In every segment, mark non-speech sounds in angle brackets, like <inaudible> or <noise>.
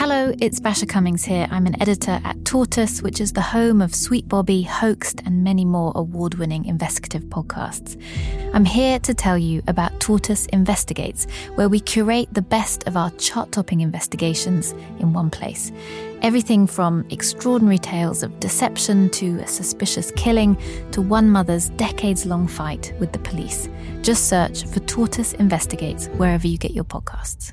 Hello, it's Basia Cummings here. I'm an editor at Tortoise, which is the home of Sweet Bobby, Hoaxed, and many more award winning investigative podcasts. I'm here to tell you about Tortoise Investigates, where we curate the best of our chart topping investigations in one place. Everything from extraordinary tales of deception to a suspicious killing to one mother's decades long fight with the police. Just search for Tortoise Investigates wherever you get your podcasts.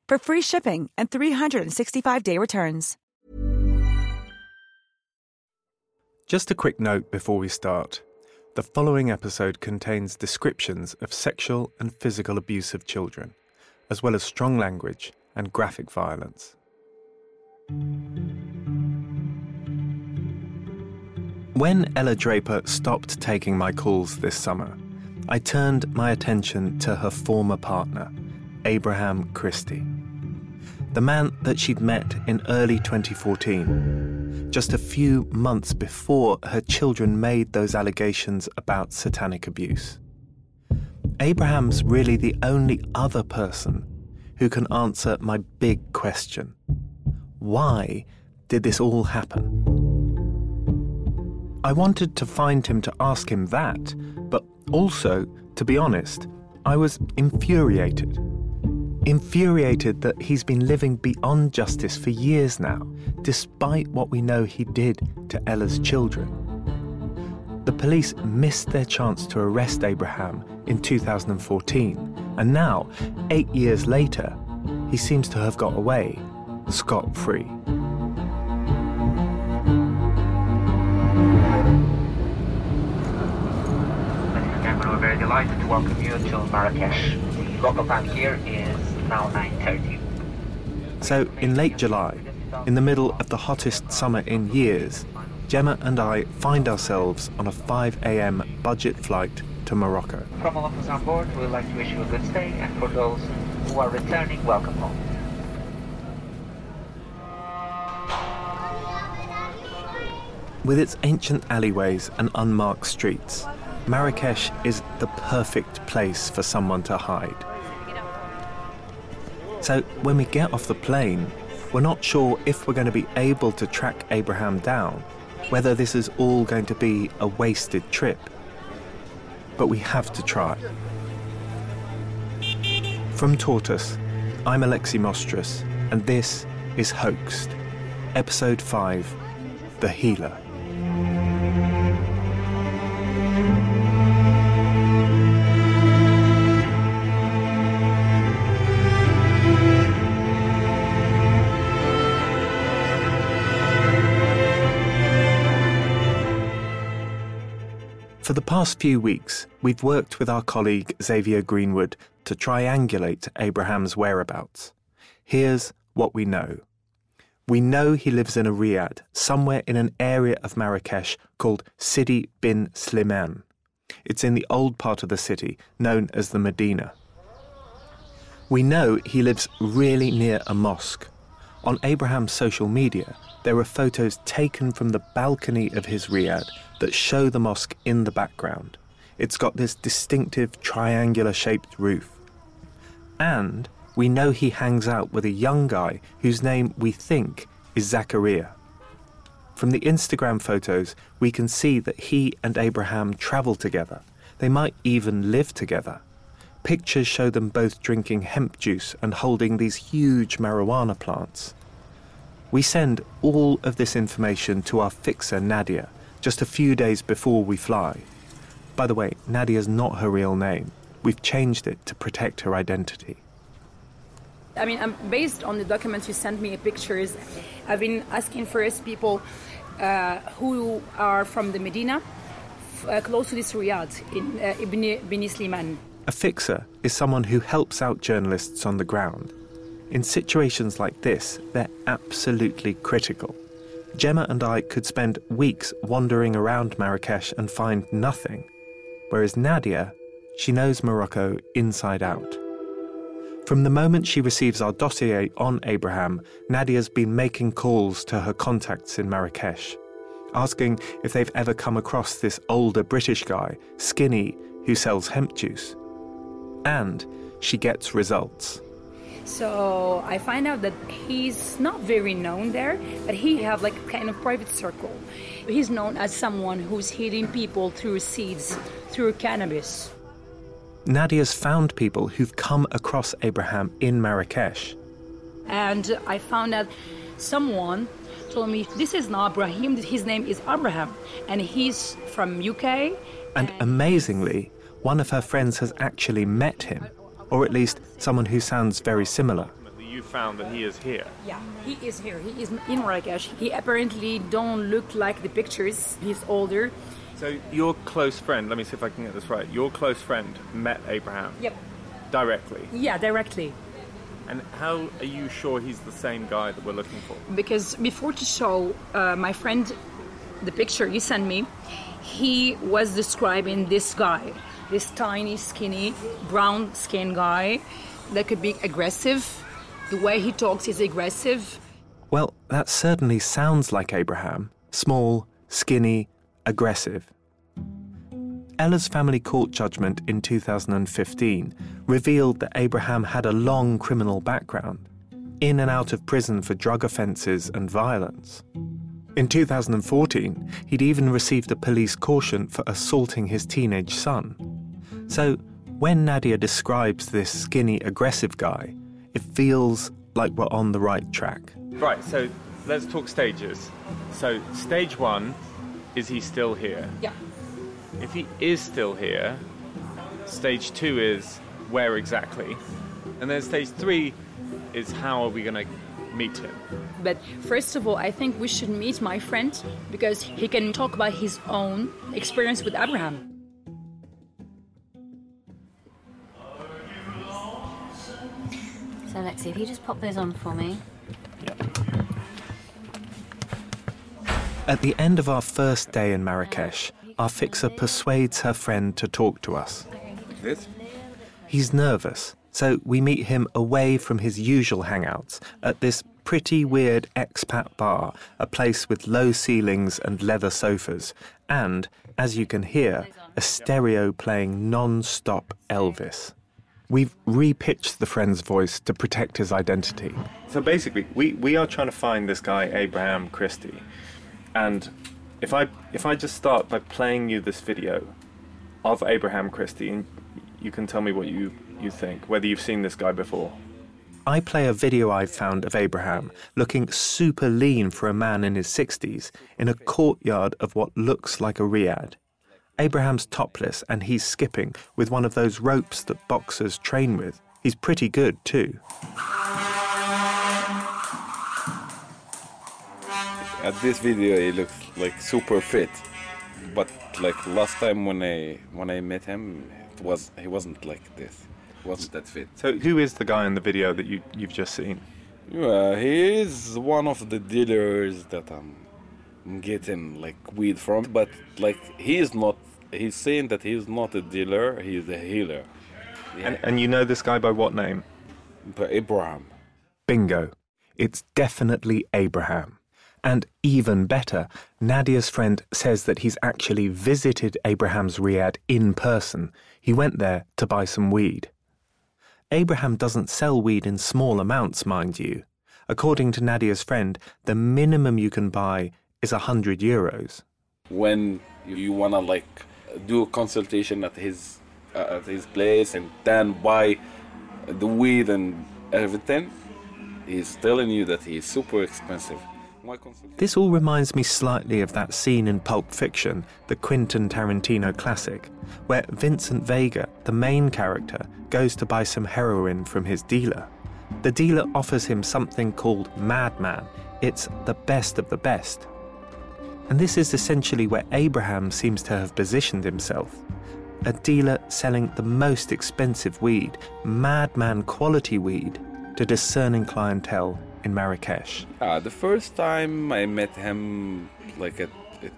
for free shipping and 365-day returns. Just a quick note before we start. The following episode contains descriptions of sexual and physical abuse of children, as well as strong language and graphic violence. When Ella Draper stopped taking my calls this summer, I turned my attention to her former partner, Abraham Christie. The man that she'd met in early 2014, just a few months before her children made those allegations about satanic abuse. Abraham's really the only other person who can answer my big question why did this all happen? I wanted to find him to ask him that, but also, to be honest, I was infuriated. Infuriated that he's been living beyond justice for years now, despite what we know he did to Ella's children. The police missed their chance to arrest Abraham in 2014, and now, eight years later, he seems to have got away scot free. we're very delighted to welcome you to Marrakesh. The local time here is now 9.30. So, in late July, in the middle of the hottest summer in years, Gemma and I find ourselves on a 5 a.m. budget flight to Morocco. From all of us on board, we'd like to wish you a good stay, and for those who are returning, welcome home. With its ancient alleyways and unmarked streets, Marrakesh is the perfect place for someone to hide. So when we get off the plane, we're not sure if we're going to be able to track Abraham down, whether this is all going to be a wasted trip. But we have to try. From Tortoise, I'm Alexi Mostrous, and this is Hoaxed, Episode 5 The Healer. Past few weeks, we've worked with our colleague Xavier Greenwood to triangulate Abraham's whereabouts. Here's what we know. We know he lives in a riad, somewhere in an area of Marrakesh called Sidi bin Slimane. It's in the old part of the city, known as the Medina. We know he lives really near a mosque. On Abraham's social media, there are photos taken from the balcony of his riad that show the mosque in the background. It's got this distinctive triangular shaped roof. And we know he hangs out with a young guy whose name we think is Zachariah. From the Instagram photos, we can see that he and Abraham travel together. They might even live together. Pictures show them both drinking hemp juice and holding these huge marijuana plants. We send all of this information to our fixer, Nadia, just a few days before we fly. By the way, Nadia's not her real name. We've changed it to protect her identity. I mean, I'm based on the documents you sent me, pictures. I've been asking first people uh, who are from the Medina, uh, close to this Riad in uh, Ibn, Ibn Sliman. A fixer is someone who helps out journalists on the ground. In situations like this, they're absolutely critical. Gemma and I could spend weeks wandering around Marrakesh and find nothing, whereas Nadia, she knows Morocco inside out. From the moment she receives our dossier on Abraham, Nadia's been making calls to her contacts in Marrakesh, asking if they've ever come across this older British guy, skinny, who sells hemp juice. And she gets results. So I find out that he's not very known there, but he have like a kind of private circle. He's known as someone who's hitting people through seeds, through cannabis. Nadia's found people who've come across Abraham in Marrakesh. And I found out someone told me this is not Abraham, his name is Abraham, and he's from UK. And amazingly, one of her friends has actually met him, or at least someone who sounds very similar. You found that he is here. Yeah, he is here. He is in Marrakesh. He apparently don't look like the pictures. He's older. So your close friend, let me see if I can get this right. Your close friend met Abraham. Yep. Directly. Yeah, directly. And how are you sure he's the same guy that we're looking for? Because before to show uh, my friend the picture you sent me, he was describing this guy, this tiny, skinny, brown skinned guy that could be aggressive. The way he talks is aggressive. Well, that certainly sounds like Abraham. Small, skinny, aggressive. Ella's family court judgment in 2015 revealed that Abraham had a long criminal background, in and out of prison for drug offences and violence. In 2014, he'd even received a police caution for assaulting his teenage son. So, when Nadia describes this skinny, aggressive guy, it feels like we're on the right track. Right, so let's talk stages. So, stage one is he still here? Yeah. If he is still here, stage two is where exactly? And then stage three is how are we going to meet him? But first of all, I think we should meet my friend because he can talk about his own experience with Abraham. So, Lexi, if you just pop those on for me. At the end of our first day in Marrakesh, our fixer persuades her friend to talk to us. This? He's nervous, so we meet him away from his usual hangouts at this pretty weird expat bar, a place with low ceilings and leather sofas, and, as you can hear, a stereo playing non stop Elvis. We've repitched the friend's voice to protect his identity. So basically, we, we are trying to find this guy, Abraham Christie. And if I if I just start by playing you this video of Abraham Christie, and you can tell me what you, you think, whether you've seen this guy before. I play a video I've found of Abraham looking super lean for a man in his 60s in a courtyard of what looks like a riad. Abraham's topless and he's skipping with one of those ropes that boxers train with. He's pretty good too. At this video, he looks like super fit, but like last time when I when I met him, it was he wasn't like this. He wasn't that fit. So who is the guy in the video that you, you've just seen? Yeah, he is one of the dealers that I'm getting like weed from, but like he is not. He's saying that he's not a dealer. He's a healer. And, and you know this guy by what name? But Abraham. Bingo. It's definitely Abraham. And even better, Nadia's friend says that he's actually visited Abraham's riad in person. He went there to buy some weed. Abraham doesn't sell weed in small amounts, mind you. According to Nadia's friend, the minimum you can buy is 100 euros. When you wanna like do a consultation at his uh, at his place and then buy the weed and everything, he's telling you that he's super expensive. This all reminds me slightly of that scene in Pulp Fiction, the Quentin Tarantino classic, where Vincent Vega, the main character, goes to buy some heroin from his dealer. The dealer offers him something called Madman. It's the best of the best. And this is essentially where Abraham seems to have positioned himself. A dealer selling the most expensive weed, madman quality weed, to discerning clientele in Marrakesh. Ah, the first time I met him, like at,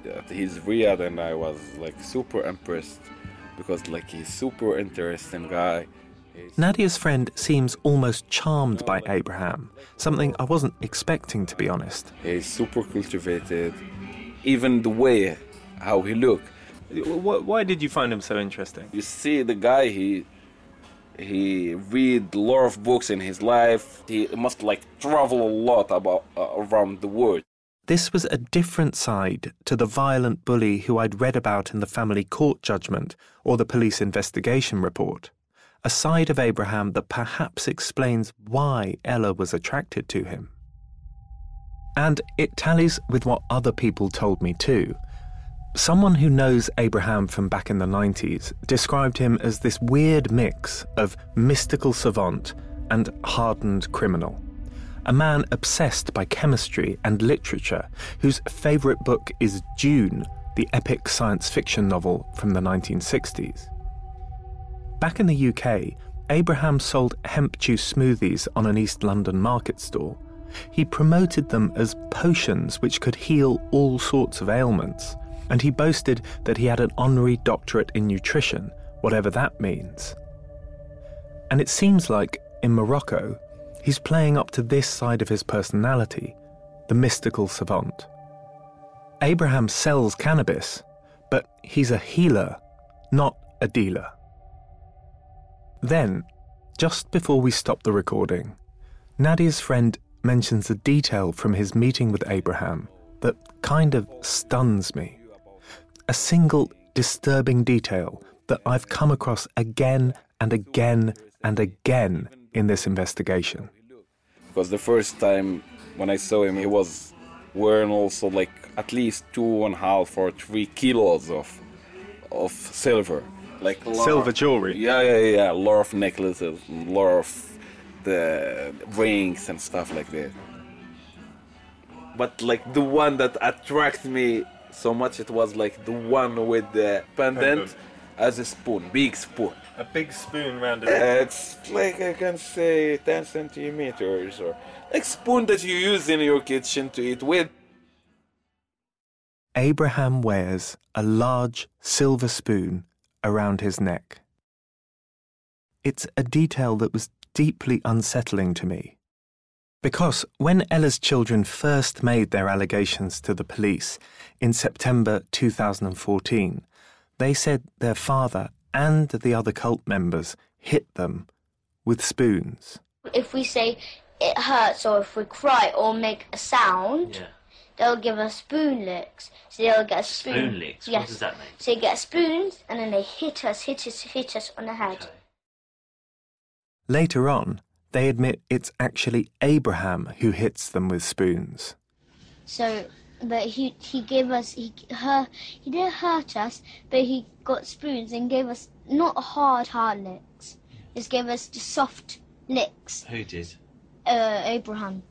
at his Riad, and I was like super impressed because like he's super interesting guy. Nadia's friend seems almost charmed by Abraham, something I wasn't expecting to be honest. He's super cultivated. Even the way how he look. Why did you find him so interesting? You see the guy he he read a lot of books in his life. He must like travel a lot about uh, around the world. This was a different side to the violent bully who I'd read about in the family court judgment or the police investigation report. A side of Abraham that perhaps explains why Ella was attracted to him. And it tallies with what other people told me too. Someone who knows Abraham from back in the 90s described him as this weird mix of mystical savant and hardened criminal. A man obsessed by chemistry and literature, whose favourite book is Dune, the epic science fiction novel from the 1960s. Back in the UK, Abraham sold hemp juice smoothies on an East London market stall. He promoted them as potions which could heal all sorts of ailments, and he boasted that he had an honorary doctorate in nutrition, whatever that means. And it seems like, in Morocco, he's playing up to this side of his personality, the mystical savant. Abraham sells cannabis, but he's a healer, not a dealer. Then, just before we stop the recording, Nadia's friend mentions a detail from his meeting with Abraham that kind of stuns me. A single disturbing detail that I've come across again and again and again in this investigation. Because the first time when I saw him, he was wearing also like at least two and a half or three kilos of of silver, like Silver jewelry. Yeah, yeah, yeah. A lot of necklaces, a lot of the rings and stuff like that. But like the one that attracted me so much, it was like the one with the pendant Pendant. as a spoon, big spoon. A big spoon round his It's like I can say 10 centimeters or like spoon that you use in your kitchen to eat with. Abraham wears a large silver spoon around his neck. It's a detail that was deeply unsettling to me. Because when Ella's children first made their allegations to the police in September 2014, they said their father and the other cult members hit them with spoons. If we say it hurts or if we cry or make a sound, Yeah. they'll give us spoon licks. So they'll get a spoon. Spoon licks? What Yes. does that mean? So you get spoons and then they hit us, hit us, hit us on the head. Later on, they admit it's actually Abraham who hits them with spoons. So, but he he gave us he her he didn't hurt us, but he got spoons and gave us not hard hard licks. Just gave us the soft licks. Who did? Uh, Abraham.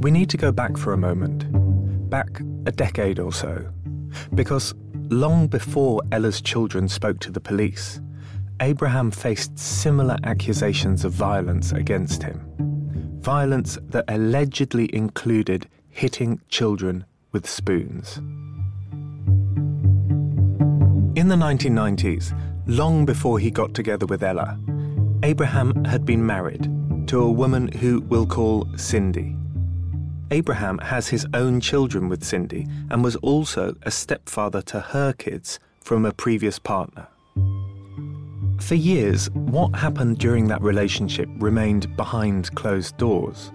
We need to go back for a moment, back a decade or so, because long before Ella's children spoke to the police, Abraham faced similar accusations of violence against him. Violence that allegedly included hitting children with spoons. In the 1990s, long before he got together with Ella, Abraham had been married to a woman who we'll call Cindy. Abraham has his own children with Cindy and was also a stepfather to her kids from a previous partner. For years, what happened during that relationship remained behind closed doors.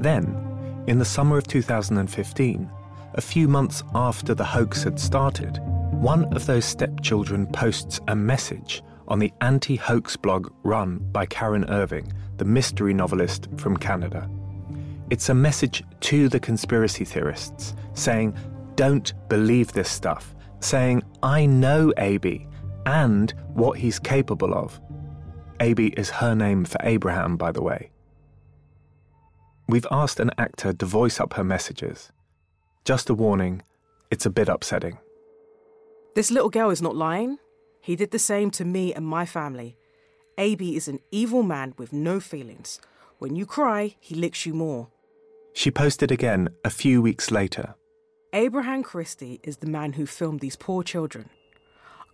Then, in the summer of 2015, a few months after the hoax had started, one of those stepchildren posts a message on the anti hoax blog run by Karen Irving, the mystery novelist from Canada. It's a message to the conspiracy theorists saying, don't believe this stuff, saying, I know AB and what he's capable of. AB is her name for Abraham, by the way. We've asked an actor to voice up her messages. Just a warning, it's a bit upsetting. This little girl is not lying. He did the same to me and my family. AB is an evil man with no feelings. When you cry, he licks you more. She posted again a few weeks later. Abraham Christie is the man who filmed these poor children.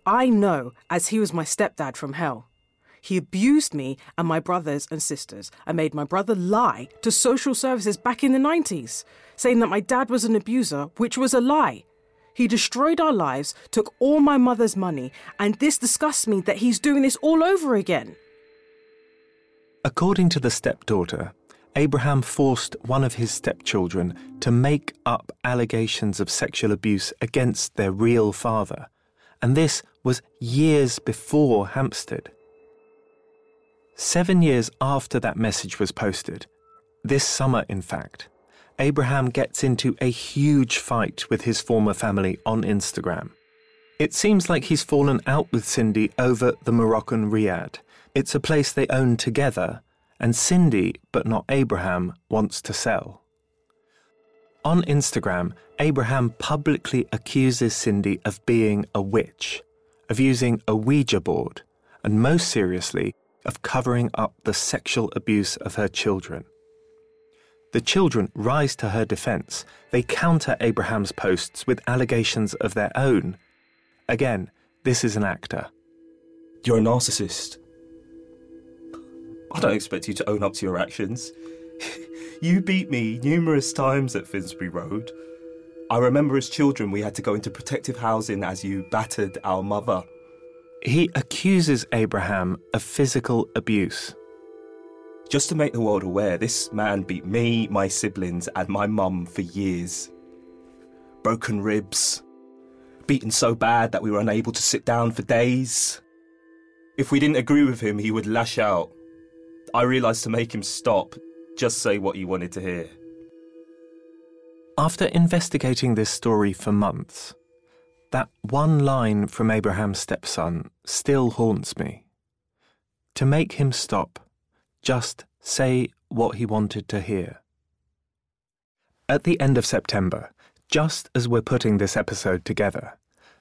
I know, as he was my stepdad from hell. He abused me and my brothers and sisters and made my brother lie to social services back in the 90s, saying that my dad was an abuser, which was a lie. He destroyed our lives, took all my mother's money, and this disgusts me that he's doing this all over again. According to the stepdaughter, Abraham forced one of his stepchildren to make up allegations of sexual abuse against their real father, and this was years before Hampstead. Seven years after that message was posted, this summer in fact, Abraham gets into a huge fight with his former family on Instagram. It seems like he's fallen out with Cindy over the Moroccan Riad. It's a place they own together, and Cindy, but not Abraham, wants to sell. On Instagram, Abraham publicly accuses Cindy of being a witch, of using a Ouija board, and most seriously, of covering up the sexual abuse of her children. The children rise to her defense. They counter Abraham's posts with allegations of their own. Again, this is an actor. You're a narcissist. I don't expect you to own up to your actions. <laughs> you beat me numerous times at Finsbury Road. I remember as children we had to go into protective housing as you battered our mother. He accuses Abraham of physical abuse. Just to make the world aware, this man beat me, my siblings, and my mum for years. Broken ribs, beaten so bad that we were unable to sit down for days. If we didn't agree with him, he would lash out. I realised to make him stop, just say what you wanted to hear. After investigating this story for months, that one line from Abraham's stepson still haunts me. To make him stop, just say what he wanted to hear. At the end of September, just as we're putting this episode together,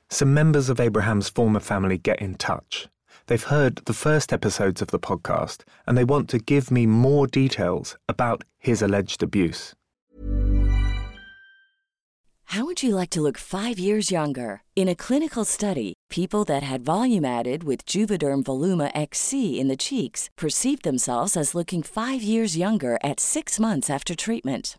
some members of Abraham's former family get in touch. They've heard the first episodes of the podcast and they want to give me more details about his alleged abuse. How would you like to look five years younger? In a clinical study, people that had volume added with Juvederm Voluma XC in the cheeks perceived themselves as looking five years younger at six months after treatment.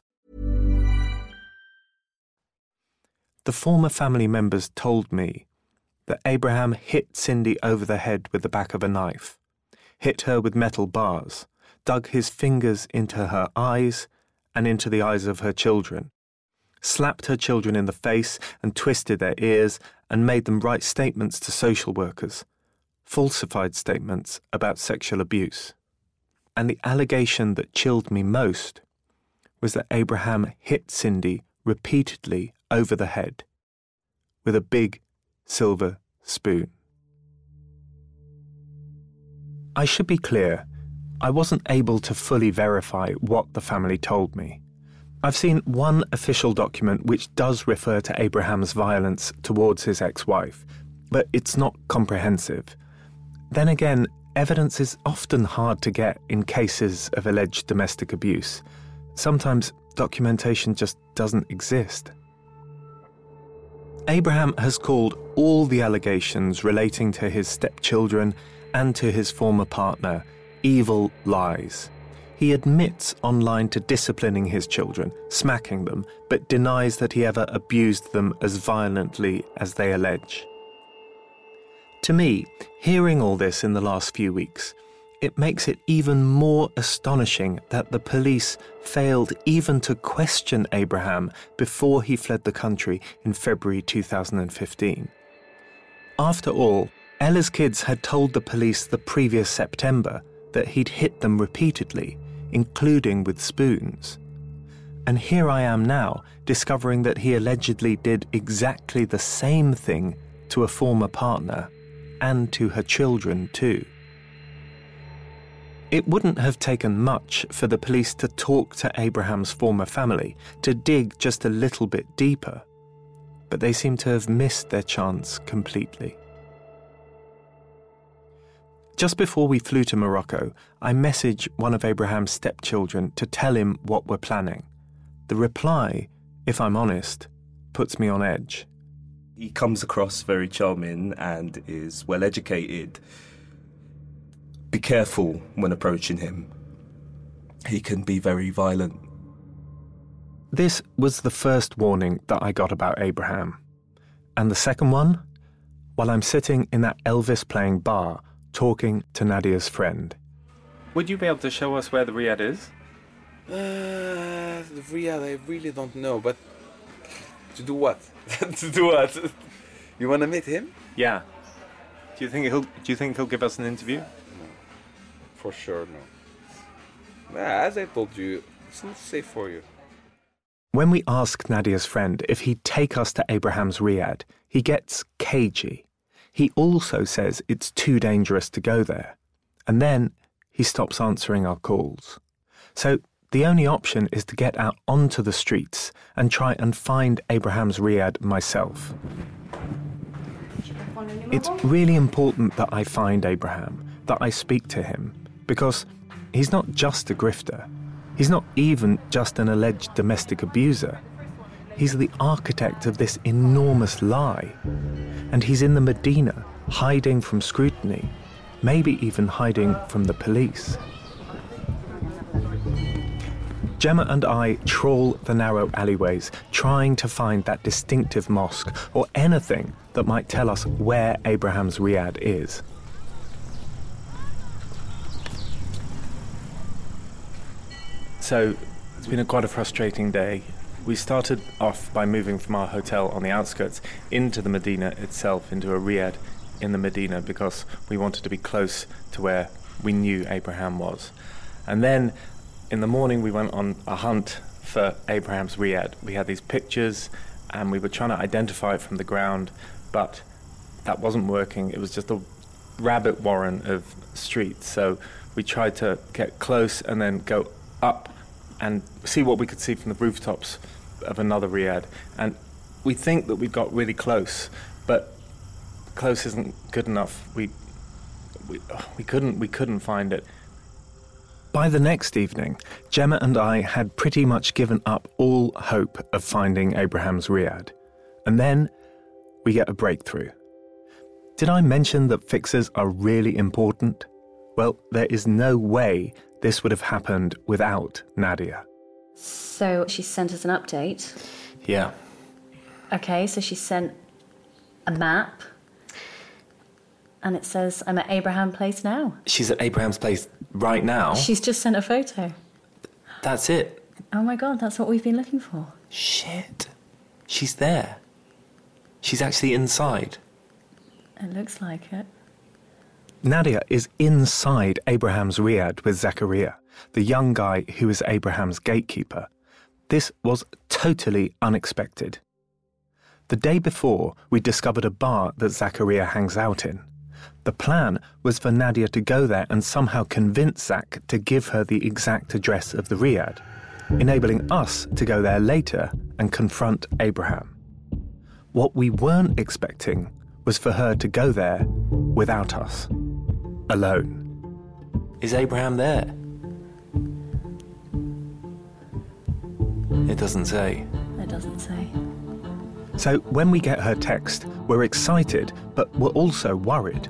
The former family members told me that Abraham hit Cindy over the head with the back of a knife, hit her with metal bars, dug his fingers into her eyes and into the eyes of her children, slapped her children in the face and twisted their ears and made them write statements to social workers, falsified statements about sexual abuse. And the allegation that chilled me most was that Abraham hit Cindy repeatedly over the head with a big silver spoon. I should be clear, I wasn't able to fully verify what the family told me. I've seen one official document which does refer to Abraham's violence towards his ex wife, but it's not comprehensive. Then again, evidence is often hard to get in cases of alleged domestic abuse. Sometimes documentation just doesn't exist. Abraham has called all the allegations relating to his stepchildren and to his former partner evil lies. He admits online to disciplining his children, smacking them, but denies that he ever abused them as violently as they allege. To me, hearing all this in the last few weeks, it makes it even more astonishing that the police failed even to question Abraham before he fled the country in February 2015. After all, Ella's kids had told the police the previous September that he'd hit them repeatedly, including with spoons. And here I am now, discovering that he allegedly did exactly the same thing to a former partner and to her children, too. It wouldn't have taken much for the police to talk to Abraham's former family, to dig just a little bit deeper, but they seem to have missed their chance completely. Just before we flew to Morocco, I messaged one of Abraham's stepchildren to tell him what we're planning. The reply, if I'm honest, puts me on edge. He comes across very charming and is well educated. Be careful when approaching him. He can be very violent. This was the first warning that I got about Abraham. And the second one? While I'm sitting in that Elvis playing bar talking to Nadia's friend. Would you be able to show us where the Riad is? Uh, the Riad, I really don't know, but to do what? <laughs> to do what? <laughs> You want to meet him? Yeah. Do you think he'll? Do you think he'll give us an interview? For sure no. Ah, as I told you, it's not safe for you. When we ask Nadia's friend if he'd take us to Abraham's Riad, he gets cagey. He also says it's too dangerous to go there. And then he stops answering our calls. So the only option is to get out onto the streets and try and find Abraham's Riad myself. It's really important that I find Abraham, that I speak to him, because he's not just a grifter. He's not even just an alleged domestic abuser. He's the architect of this enormous lie. And he's in the Medina, hiding from scrutiny, maybe even hiding from the police. Gemma and I trawl the narrow alleyways, trying to find that distinctive mosque or anything that might tell us where Abraham's Riad is. So, it's been a quite a frustrating day. We started off by moving from our hotel on the outskirts into the Medina itself, into a riad in the Medina, because we wanted to be close to where we knew Abraham was. And then in the morning, we went on a hunt for Abraham's riad. We had these pictures and we were trying to identify it from the ground, but that wasn't working. It was just a rabbit warren of streets. So we tried to get close and then go up and see what we could see from the rooftops of another riad. And we think that we got really close, but close isn't good enough. We we, oh, we couldn't we couldn't find it. By the next evening, Gemma and I had pretty much given up all hope of finding Abraham's riad. And then we get a breakthrough. Did I mention that fixers are really important? Well, there is no way this would have happened without Nadia. So she sent us an update. Yeah. Okay, so she sent a map. And it says, I'm at Abraham Place now. She's at Abraham's place right now. She's just sent a photo. That's it. Oh my god, that's what we've been looking for. Shit. She's there. She's actually inside. It looks like it. Nadia is inside Abraham's riad with Zachariah, the young guy who is Abraham's gatekeeper. This was totally unexpected. The day before, we discovered a bar that Zachariah hangs out in. The plan was for Nadia to go there and somehow convince Zach to give her the exact address of the riad, enabling us to go there later and confront Abraham. What we weren't expecting was for her to go there without us, alone. Is Abraham there? It doesn't say. It doesn't say. So when we get her text, we're excited, but we're also worried.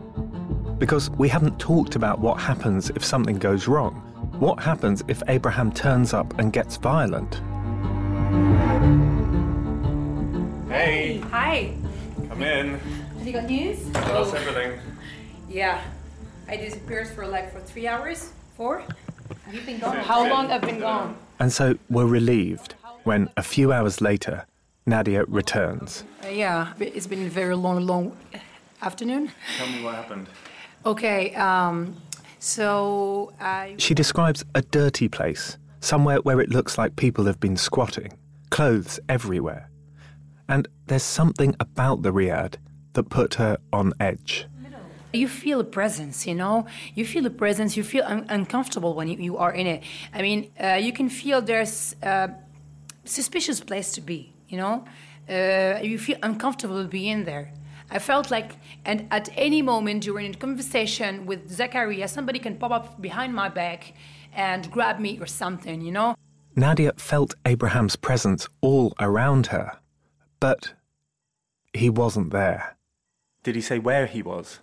Because we haven't talked about what happens if something goes wrong. What happens if Abraham turns up and gets violent? Hey, Hi. come in. Have you got news? How's everything? Yeah. I disappeared for like for three hours. Four? Have you been gone? How long I've been gone? And so we're relieved when, a few hours later, Nadia returns. Uh, yeah, it's been a very long, long afternoon. Tell me what happened. Okay, um, so I. She describes a dirty place, somewhere where it looks like people have been squatting, clothes everywhere. And there's something about the Riad that put her on edge. You feel a presence, you know? You feel a presence, you feel un- uncomfortable when you, you are in it. I mean, uh, you can feel there's a suspicious place to be, you know? Uh, you feel uncomfortable being there. I felt like, and at any moment during a conversation with Zachariah, somebody can pop up behind my back and grab me or something, you know? Nadia felt Abraham's presence all around her, but he wasn't there. Did he say where he was?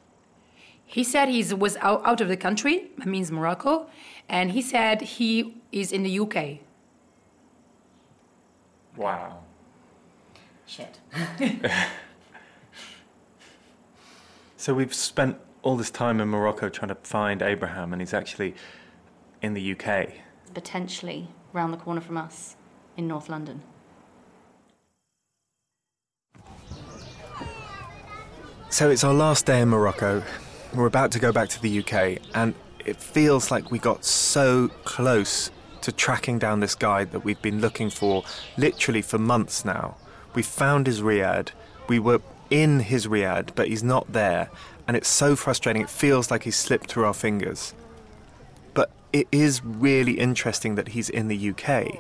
He said he was out, out of the country, that means Morocco, and he said he is in the UK. Wow. Shit. <laughs> So we've spent all this time in Morocco trying to find Abraham, and he's actually in the UK. Potentially round the corner from us in North London. So it's our last day in Morocco. We're about to go back to the UK, and it feels like we got so close to tracking down this guy that we've been looking for literally for months now. We found his riad. We were in his riad, but he's not there, and it's so frustrating. It feels like he's slipped through our fingers. But it is really interesting that he's in the UK.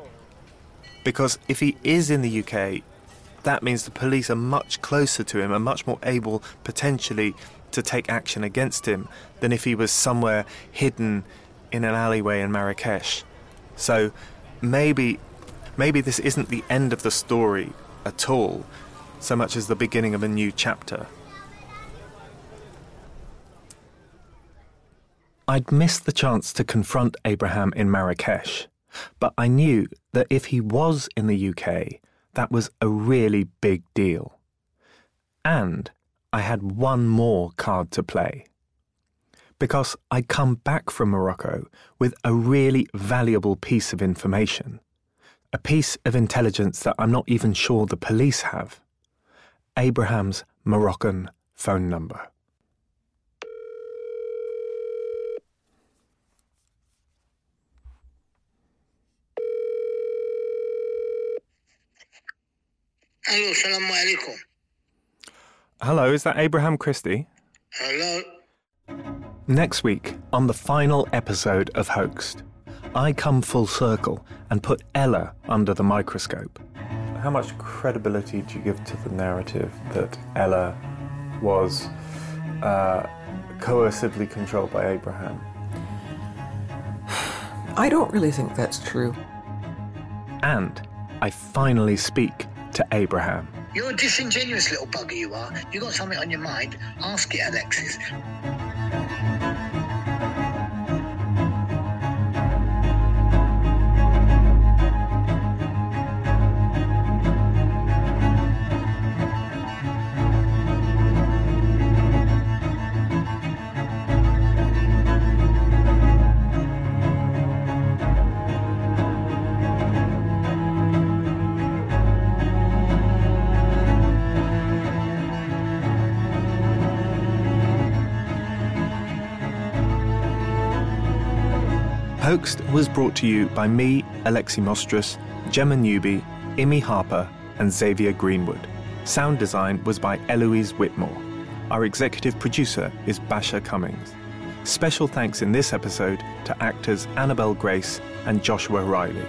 Because if he is in the UK, that means the police are much closer to him and much more able, potentially, to take action against him than if he was somewhere hidden in an alleyway in Marrakesh. So maybe, maybe this isn't the end of the story at all, so much as the beginning of a new chapter. I'd missed the chance to confront Abraham in Marrakesh, but I knew that if he was in the UK, that was a really big deal. And I had one more card to play. Because I'd come back from Morocco with a really valuable piece of information. A piece of intelligence that I'm not even sure the police have. Abraham's Moroccan phone number. Hello, salamu alaikum. Hello, is that Abraham Christie? Hello. Next week, on the final episode of Hoaxed, I come full circle and put Ella under the microscope. How much credibility do you give to the narrative that Ella was uh, coercively controlled by Abraham? <sighs> I don't really think that's true. And I finally speak to Abraham. You're a disingenuous little bugger, you are. You got something on your mind? Ask it, Alexis. Hoaxed was brought to you by me, Alexi Mostrous, Gemma Newby, Imi Harper, and Xavier Greenwood. Sound design was by Eloise Whitmore. Our executive producer is Basia Cummings. Special thanks in this episode to actors Annabelle Grace and Joshua Riley.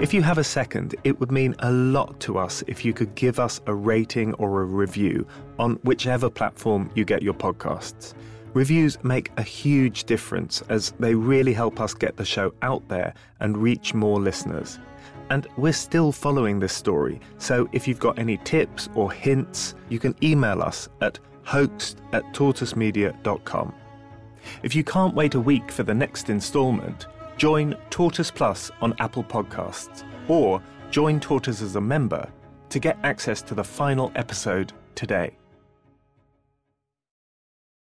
If you have a second, it would mean a lot to us if you could give us a rating or a review on whichever platform you get your podcasts. Reviews make a huge difference as they really help us get the show out there and reach more listeners. And we're still following this story, so if you've got any tips or hints, you can email us at hoaxed at tortoisemedia.com. If you can't wait a week for the next instalment, join Tortoise Plus on Apple Podcasts or join Tortoise as a member to get access to the final episode today.